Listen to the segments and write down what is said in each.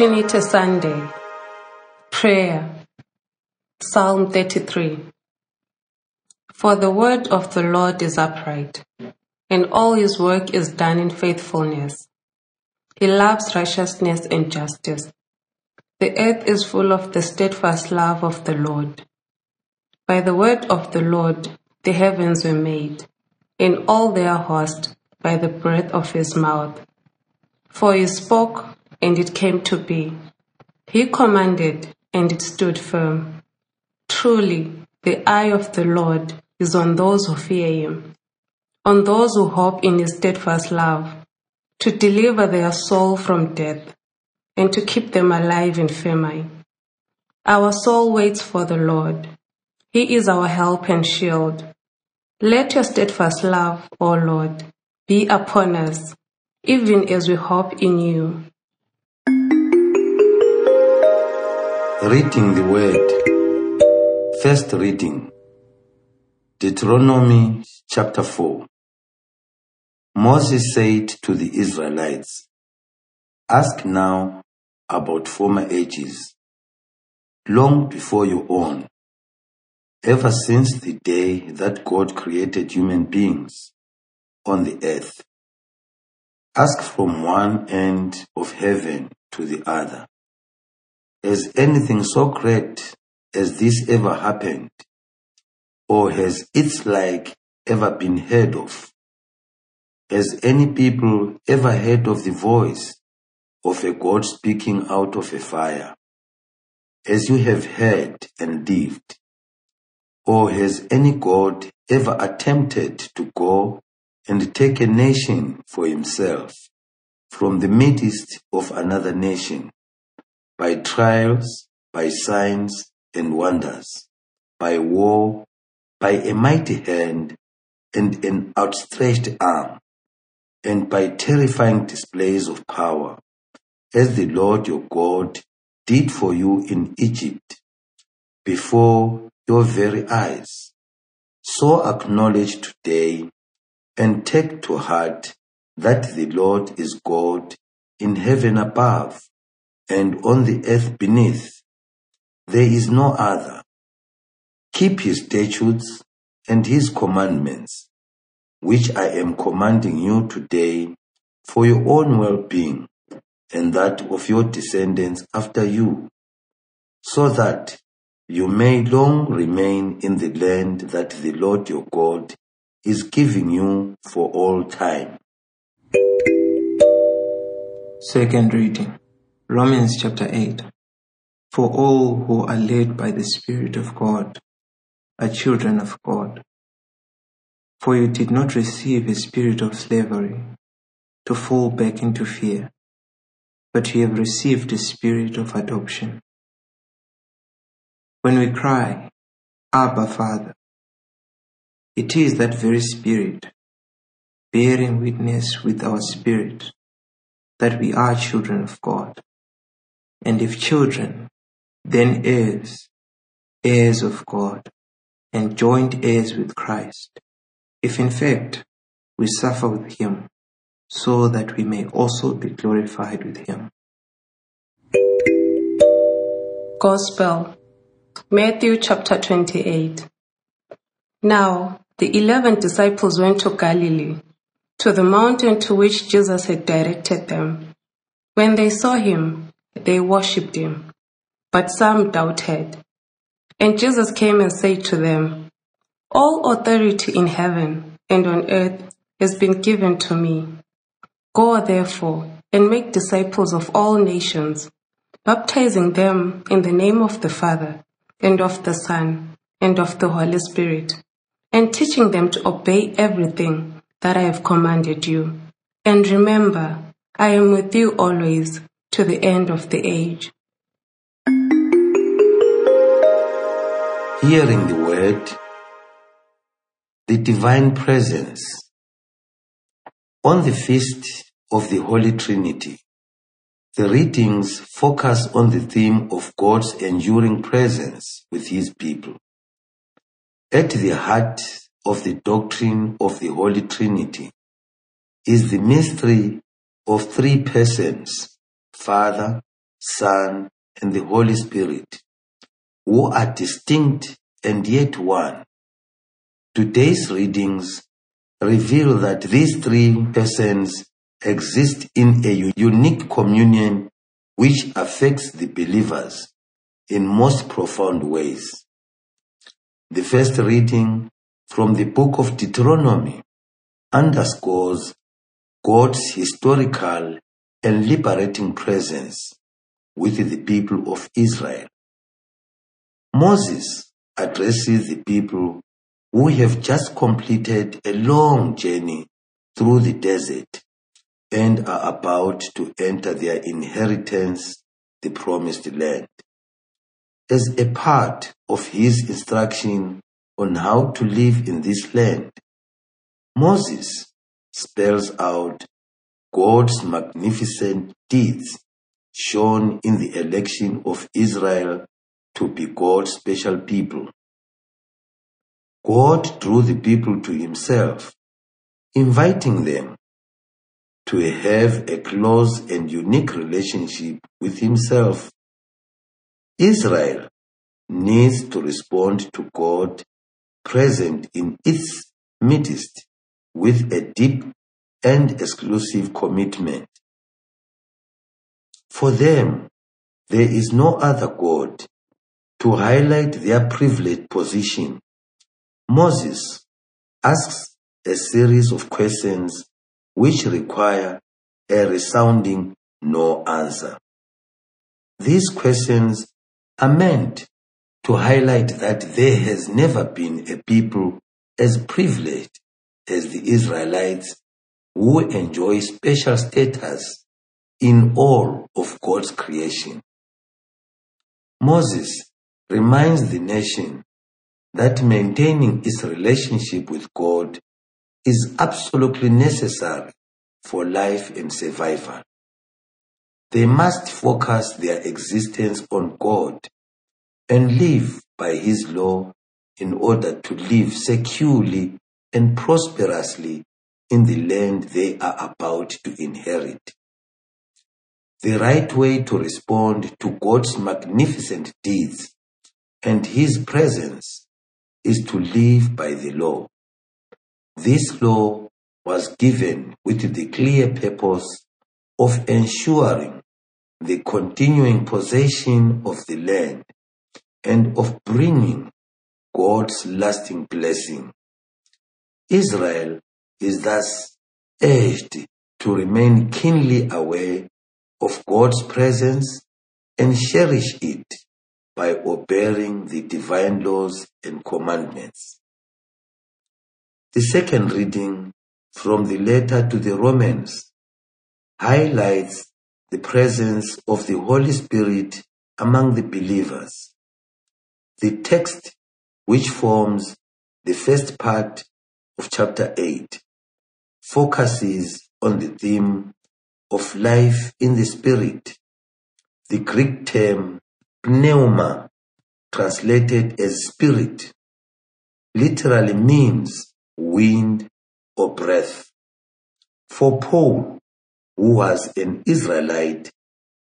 Trinity Sunday. Prayer. Psalm 33. For the word of the Lord is upright, and all his work is done in faithfulness. He loves righteousness and justice. The earth is full of the steadfast love of the Lord. By the word of the Lord the heavens were made, and all their host by the breath of his mouth. For he spoke, and it came to be. He commanded, and it stood firm. Truly, the eye of the Lord is on those who fear him, on those who hope in his steadfast love, to deliver their soul from death, and to keep them alive in famine. Our soul waits for the Lord. He is our help and shield. Let your steadfast love, O Lord, be upon us, even as we hope in you. Reading the Word. First reading. Deuteronomy chapter 4. Moses said to the Israelites, Ask now about former ages, long before your own, ever since the day that God created human beings on the earth. Ask from one end of heaven to the other. Has anything so great as this ever happened? Or has its like ever been heard of? Has any people ever heard of the voice of a God speaking out of a fire? As you have heard and lived? Or has any God ever attempted to go and take a nation for himself from the midst of another nation? By trials, by signs and wonders, by war, by a mighty hand and an outstretched arm, and by terrifying displays of power, as the Lord your God did for you in Egypt, before your very eyes. So acknowledge today and take to heart that the Lord is God in heaven above and on the earth beneath. There is no other. Keep his statutes and his commandments, which I am commanding you today for your own well-being and that of your descendants after you, so that you may long remain in the land that the Lord your God is giving you for all time. Second reading. Romans chapter 8 For all who are led by the Spirit of God are children of God. For you did not receive a spirit of slavery to fall back into fear, but you have received a spirit of adoption. When we cry, Abba Father, it is that very spirit bearing witness with our spirit that we are children of God and if children, then heirs, heirs of God, and joint heirs with Christ, if in fact we suffer with him, so that we may also be glorified with him. Gospel, Matthew chapter 28. Now, the eleven disciples went to Galilee, to the mountain to which Jesus had directed them. When they saw him, they worshipped him, but some doubted. And Jesus came and said to them, All authority in heaven and on earth has been given to me. Go therefore and make disciples of all nations, baptizing them in the name of the Father and of the Son and of the Holy Spirit, and teaching them to obey everything that I have commanded you. And remember, I am with you always to the end of the age. Hearing the word, the divine presence. On the feast of the Holy Trinity, the readings focus on the theme of God's enduring presence with his people. At the heart of the doctrine of the Holy Trinity is the mystery of three persons Father, Son, and the Holy Spirit, who are distinct and yet one. Today's readings reveal that these three persons exist in a unique communion which affects the believers in most profound ways. The first reading from the book of Deuteronomy underscores God's historical and liberating presence with the people of Israel. Moses addresses the people who have just completed a long journey through the desert and are about to enter their inheritance, the promised land. As a part of his instruction on how to live in this land, Moses spells out God's magnificent deeds shown in the election of Israel to be God's special people. God drew the people to himself, inviting them to have a close and unique relationship with himself. Israel needs to respond to God present in its midst with a deep and exclusive commitment. For them, there is no other God to highlight their privileged position Moses asks a series of questions which require a resounding no answer. These questions are meant to highlight that there has never been a people as privileged as the Israelites who enjoy special status in all of God's creation. Moses reminds the nation that maintaining its relationship with God is absolutely necessary for life and survival. They must focus their existence on God and live by His law in order to live securely and prosperously in the land they are about to inherit. The right way to respond to God's magnificent deeds and His presence is to live by the law. This law was given with the clear purpose of ensuring the continuing possession of the land and of bringing God's lasting blessing. Israel is thus urged to remain keenly aware of God's presence and cherish it by obeying the divine laws and commandments. The second reading from the letter to the Romans highlights the presence of the Holy Spirit among the believers. The text, which forms the first part of chapter 8, focuses on the theme of life in the Spirit. The Greek term Pneuma, translated as spirit, literally means wind or breath. For Paul, who was an Israelite,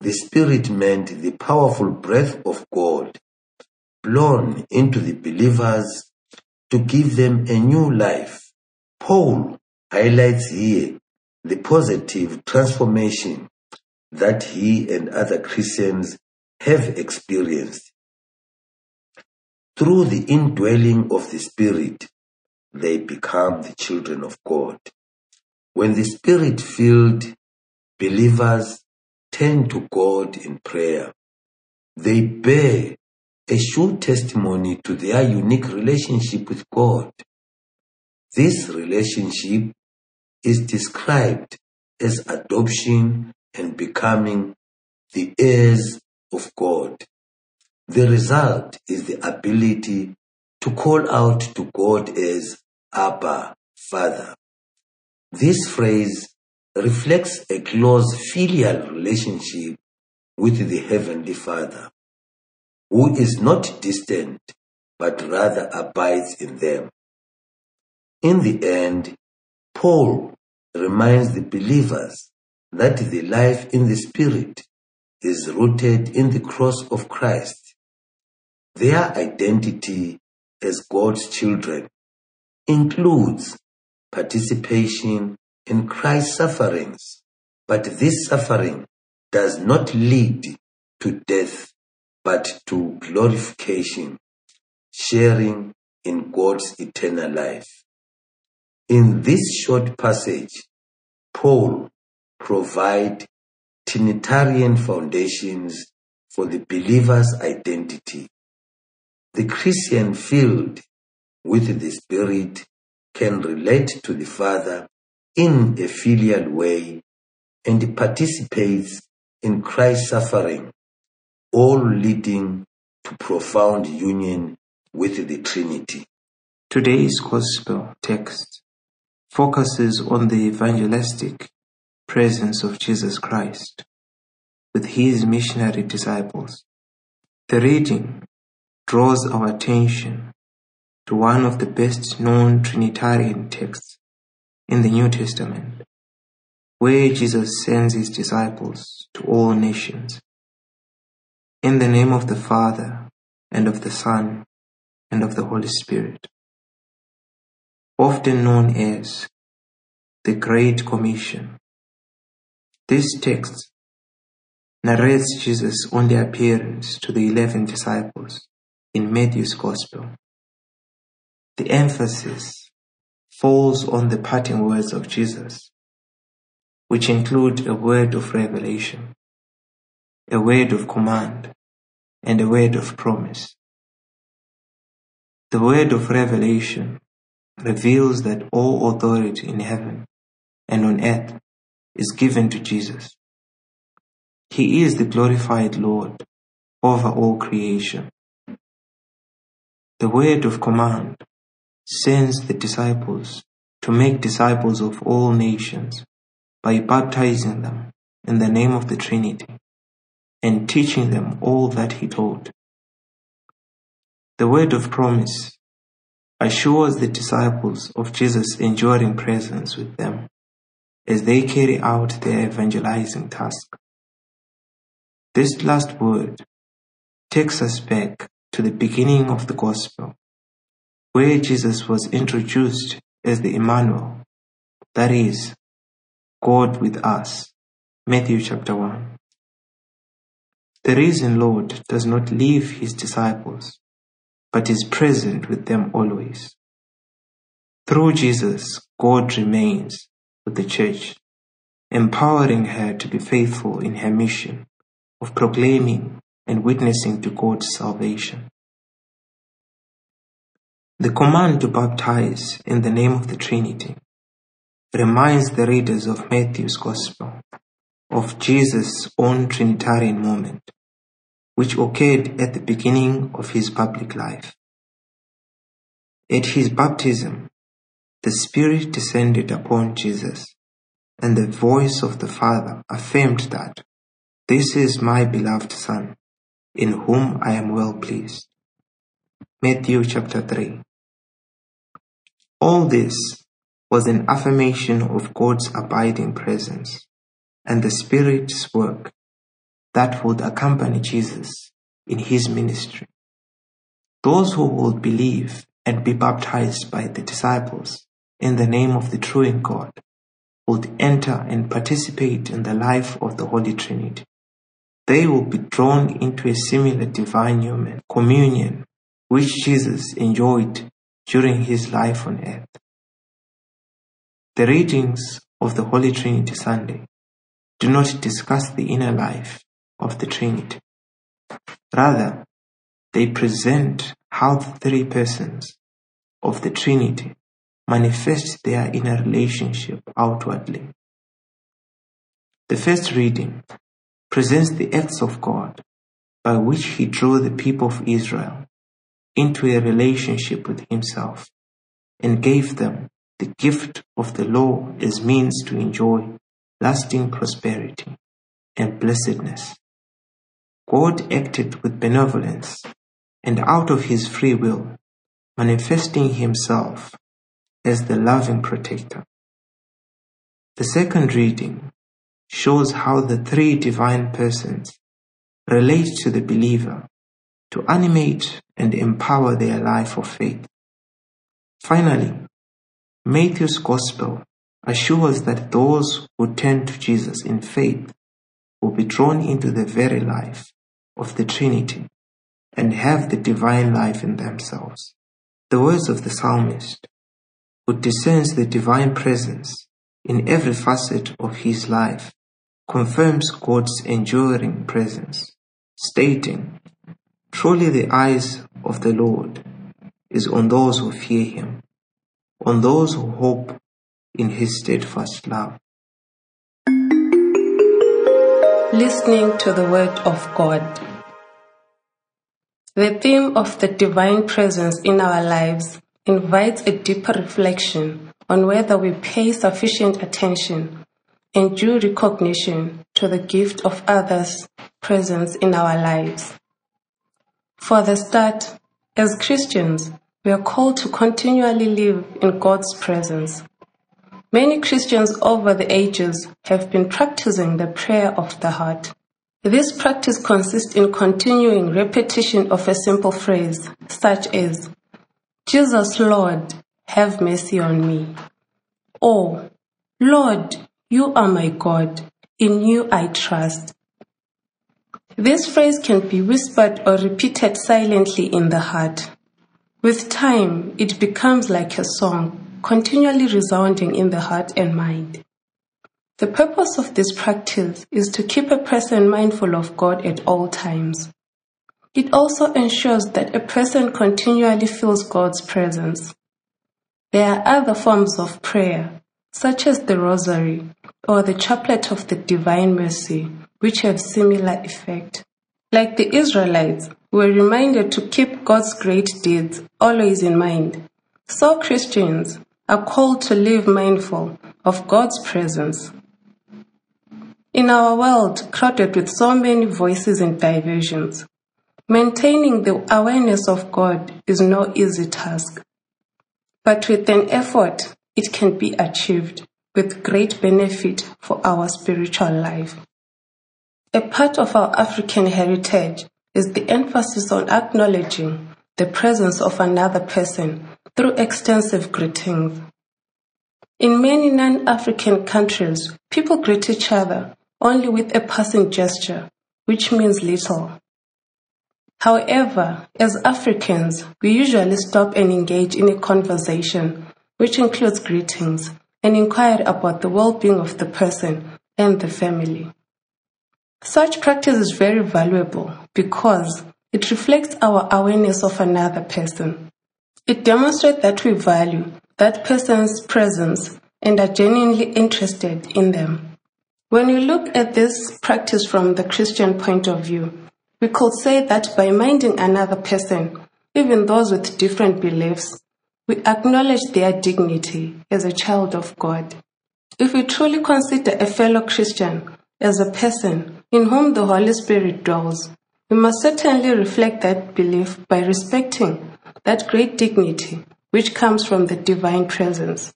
the Spirit meant the powerful breath of God blown into the believers to give them a new life. Paul highlights here the positive transformation that he and other Christians have experienced. Through the indwelling of the Spirit, they become the children of God. When the Spirit filled believers turn to God in prayer, they bear a sure testimony to their unique relationship with God. This relationship is described as adoption and becoming the heirs of God. The result is the ability to call out to God as Abba, Father. This phrase reflects a close filial relationship with the Heavenly Father, who is not distant, but rather abides in them. In the end, Paul reminds the believers that the life in the Spirit is rooted in the cross of Christ. Their identity as God's children includes participation in Christ's sufferings, but this suffering does not lead to death, but to glorification, sharing in God's eternal life. In this short passage, Paul provide Trinitarian foundations for the believer's identity. The Christian filled with the Spirit can relate to the Father in a filial way and participates in Christ's suffering, all leading to profound union with the Trinity. Today's Gospel text focuses on the evangelistic presence of Jesus Christ with his missionary disciples. The reading draws our attention to one of the best known Trinitarian texts in the New Testament, where Jesus sends his disciples to all nations. In the name of the Father, and of the Son, and of the Holy Spirit. Often known as the Great Commission. This text narrates Jesus' only appearance to the eleven disciples in Matthew's Gospel. The emphasis falls on the parting words of Jesus, which include a word of revelation, a word of command, and a word of promise. The word of revelation reveals that all authority in heaven and on earth is given to Jesus. He is the glorified Lord over all creation. The word of command sends the disciples to make disciples of all nations by baptizing them in the name of the Trinity and teaching them all that he taught. The word of promise assures the disciples of Jesus' enduring presence with them as they carry out their evangelizing task. This last word takes us back to the beginning of the gospel, where Jesus was introduced as the Emmanuel, that is, God with us. Matthew chapter 1. The risen Lord does not leave his disciples, but is present with them always. Through Jesus, God remains with the church, empowering her to be faithful in her mission of proclaiming and witnessing to God's salvation. The command to baptize in the name of the Trinity reminds the readers of Matthew's Gospel of Jesus' own Trinitarian moment, which occurred at the beginning of his public life. At his baptism, the Spirit descended upon Jesus, and the voice of the Father affirmed that, This is my beloved Son, in whom I am well pleased. Matthew chapter 3. All this was an affirmation of God's abiding presence and the Spirit's work that would accompany Jesus in his ministry. Those who would believe and be baptized by the disciples in the name of the true God would enter and participate in the life of the Holy Trinity. They will be drawn into a similar divine union, communion, which Jesus enjoyed during his life on earth. The readings of the Holy Trinity Sunday do not discuss the inner life of the Trinity. Rather, they present how the three persons of the Trinity manifest their inner relationship outwardly. The first reading presents the acts of God by which he drew the people of Israel into a relationship with himself and gave them the gift of the law as means to enjoy lasting prosperity and blessedness. God acted with benevolence and out of his free will, manifesting himself as the loving protector. The second reading shows how the three divine persons relate to the believer to animate and empower their life of faith. Finally, Matthew's Gospel assures that those who turn to Jesus in faith will be drawn into the very life of the Trinity and have the divine life in themselves. The words of the psalmist, who discerns the divine presence in every facet of his life, confirms God's enduring presence, stating, Truly the eyes of the Lord is on those who fear him, on those who hope in his steadfast love. Listening to the Word of God. The theme of the divine presence in our lives invites a deeper reflection on whether we pay sufficient attention and due recognition to the gift of others' presence in our lives. For the start, as Christians, we are called to continually live in God's presence. Many Christians over the ages have been practicing the prayer of the heart. This practice consists in continuing repetition of a simple phrase, such as, Jesus Lord, have mercy on me. Or, Lord, you are my God, in you I trust. This phrase can be whispered or repeated silently in the heart. With time, it becomes like a song, continually resounding in the heart and mind. The purpose of this practice is to keep a person mindful of God at all times. It also ensures that a person continually feels God's presence. There are other forms of prayer, such as the Rosary or the Chaplet of the Divine Mercy, which have similar effect. Like the Israelites, we're reminded to keep God's great deeds always in mind. So Christians are called to live mindful of God's presence. In our world crowded with so many voices and diversions, maintaining the awareness of God is no easy task. But with an effort, it can be achieved with great benefit for our spiritual life. A part of our African heritage is the emphasis on acknowledging the presence of another person through extensive greetings. In many non-African countries, people greet each other only with a passing gesture, which means little. However, as Africans, we usually stop and engage in a conversation, which includes greetings, and inquire about the well-being of the person and the family. Such practice is very valuable because it reflects our awareness of another person. It demonstrates that we value that person's presence and are genuinely interested in them. When we look at this practice from the Christian point of view, we could say that by minding another person, even those with different beliefs, we acknowledge their dignity as a child of God. If we truly consider a fellow Christian as a person in whom the Holy Spirit dwells, we must certainly reflect that belief by respecting that great dignity which comes from the divine presence.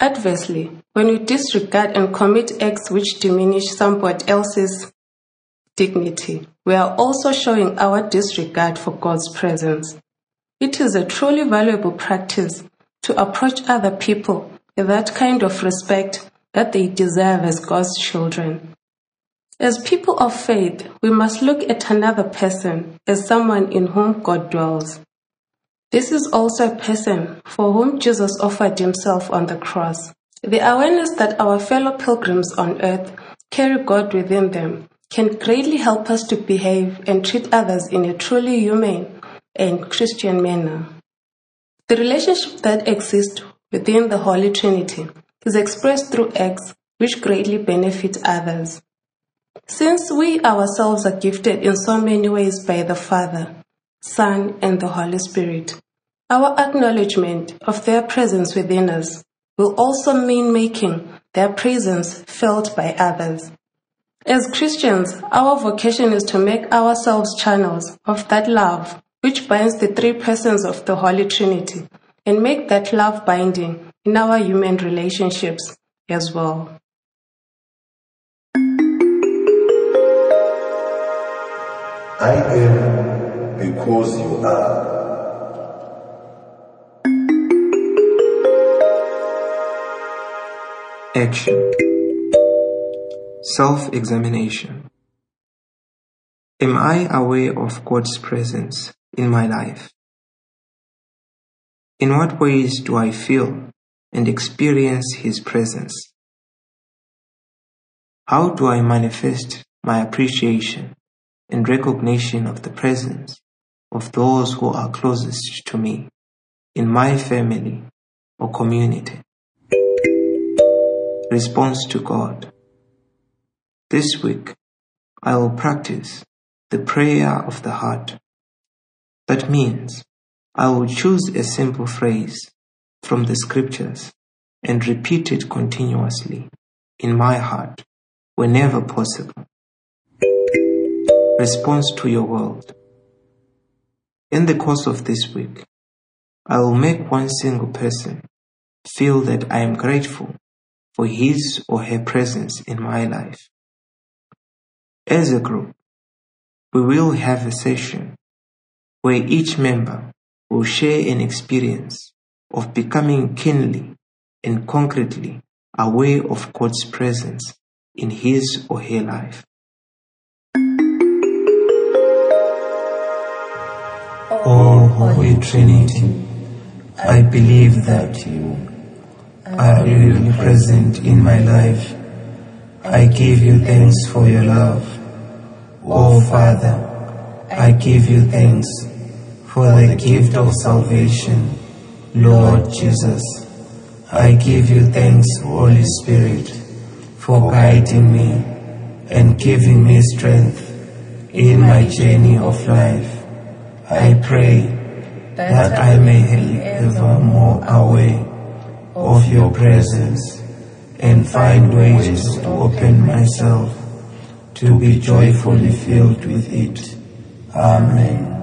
Adversely, when we disregard and commit acts which diminish somebody else's dignity, we are also showing our disregard for God's presence. It is a truly valuable practice to approach other people with that kind of respect that they deserve as God's children. As people of faith, we must look at another person as someone in whom God dwells. This is also a person for whom Jesus offered himself on the cross. The awareness that our fellow pilgrims on earth carry God within them can greatly help us to behave and treat others in a truly humane and Christian manner. The relationship that exists within the Holy Trinity is expressed through acts which greatly benefit others. Since we ourselves are gifted in so many ways by the Father, Son, and the Holy Spirit, our acknowledgement of their presence within us will also mean making their presence felt by others. As Christians, our vocation is to make ourselves channels of that love which binds the three persons of the Holy Trinity and make that love binding in our human relationships as well. I am because you are. Action Self examination. Am I aware of God's presence in my life? In what ways do I feel and experience His presence? How do I manifest my appreciation and recognition of the presence of those who are closest to me in my family or community. Response to God. This week, I will practice the prayer of the heart. That means I will choose a simple phrase from the scriptures and repeat it continuously in my heart whenever possible response to your world. In the course of this week, I will make one single person feel that I am grateful for his or her presence in my life. As a group, we will have a session where each member will share an experience of becoming keenly and concretely aware of God's presence in his or her life. O Holy Trinity, I believe that you are really present in my life. I give you thanks for your love. O Father, I give you thanks for the gift of salvation, Lord Jesus. I give you thanks, Holy Spirit, for guiding me and giving me strength in my journey of life. I pray that I may be ever more aware of your presence and find ways to open myself to be joyfully filled with it. Amen.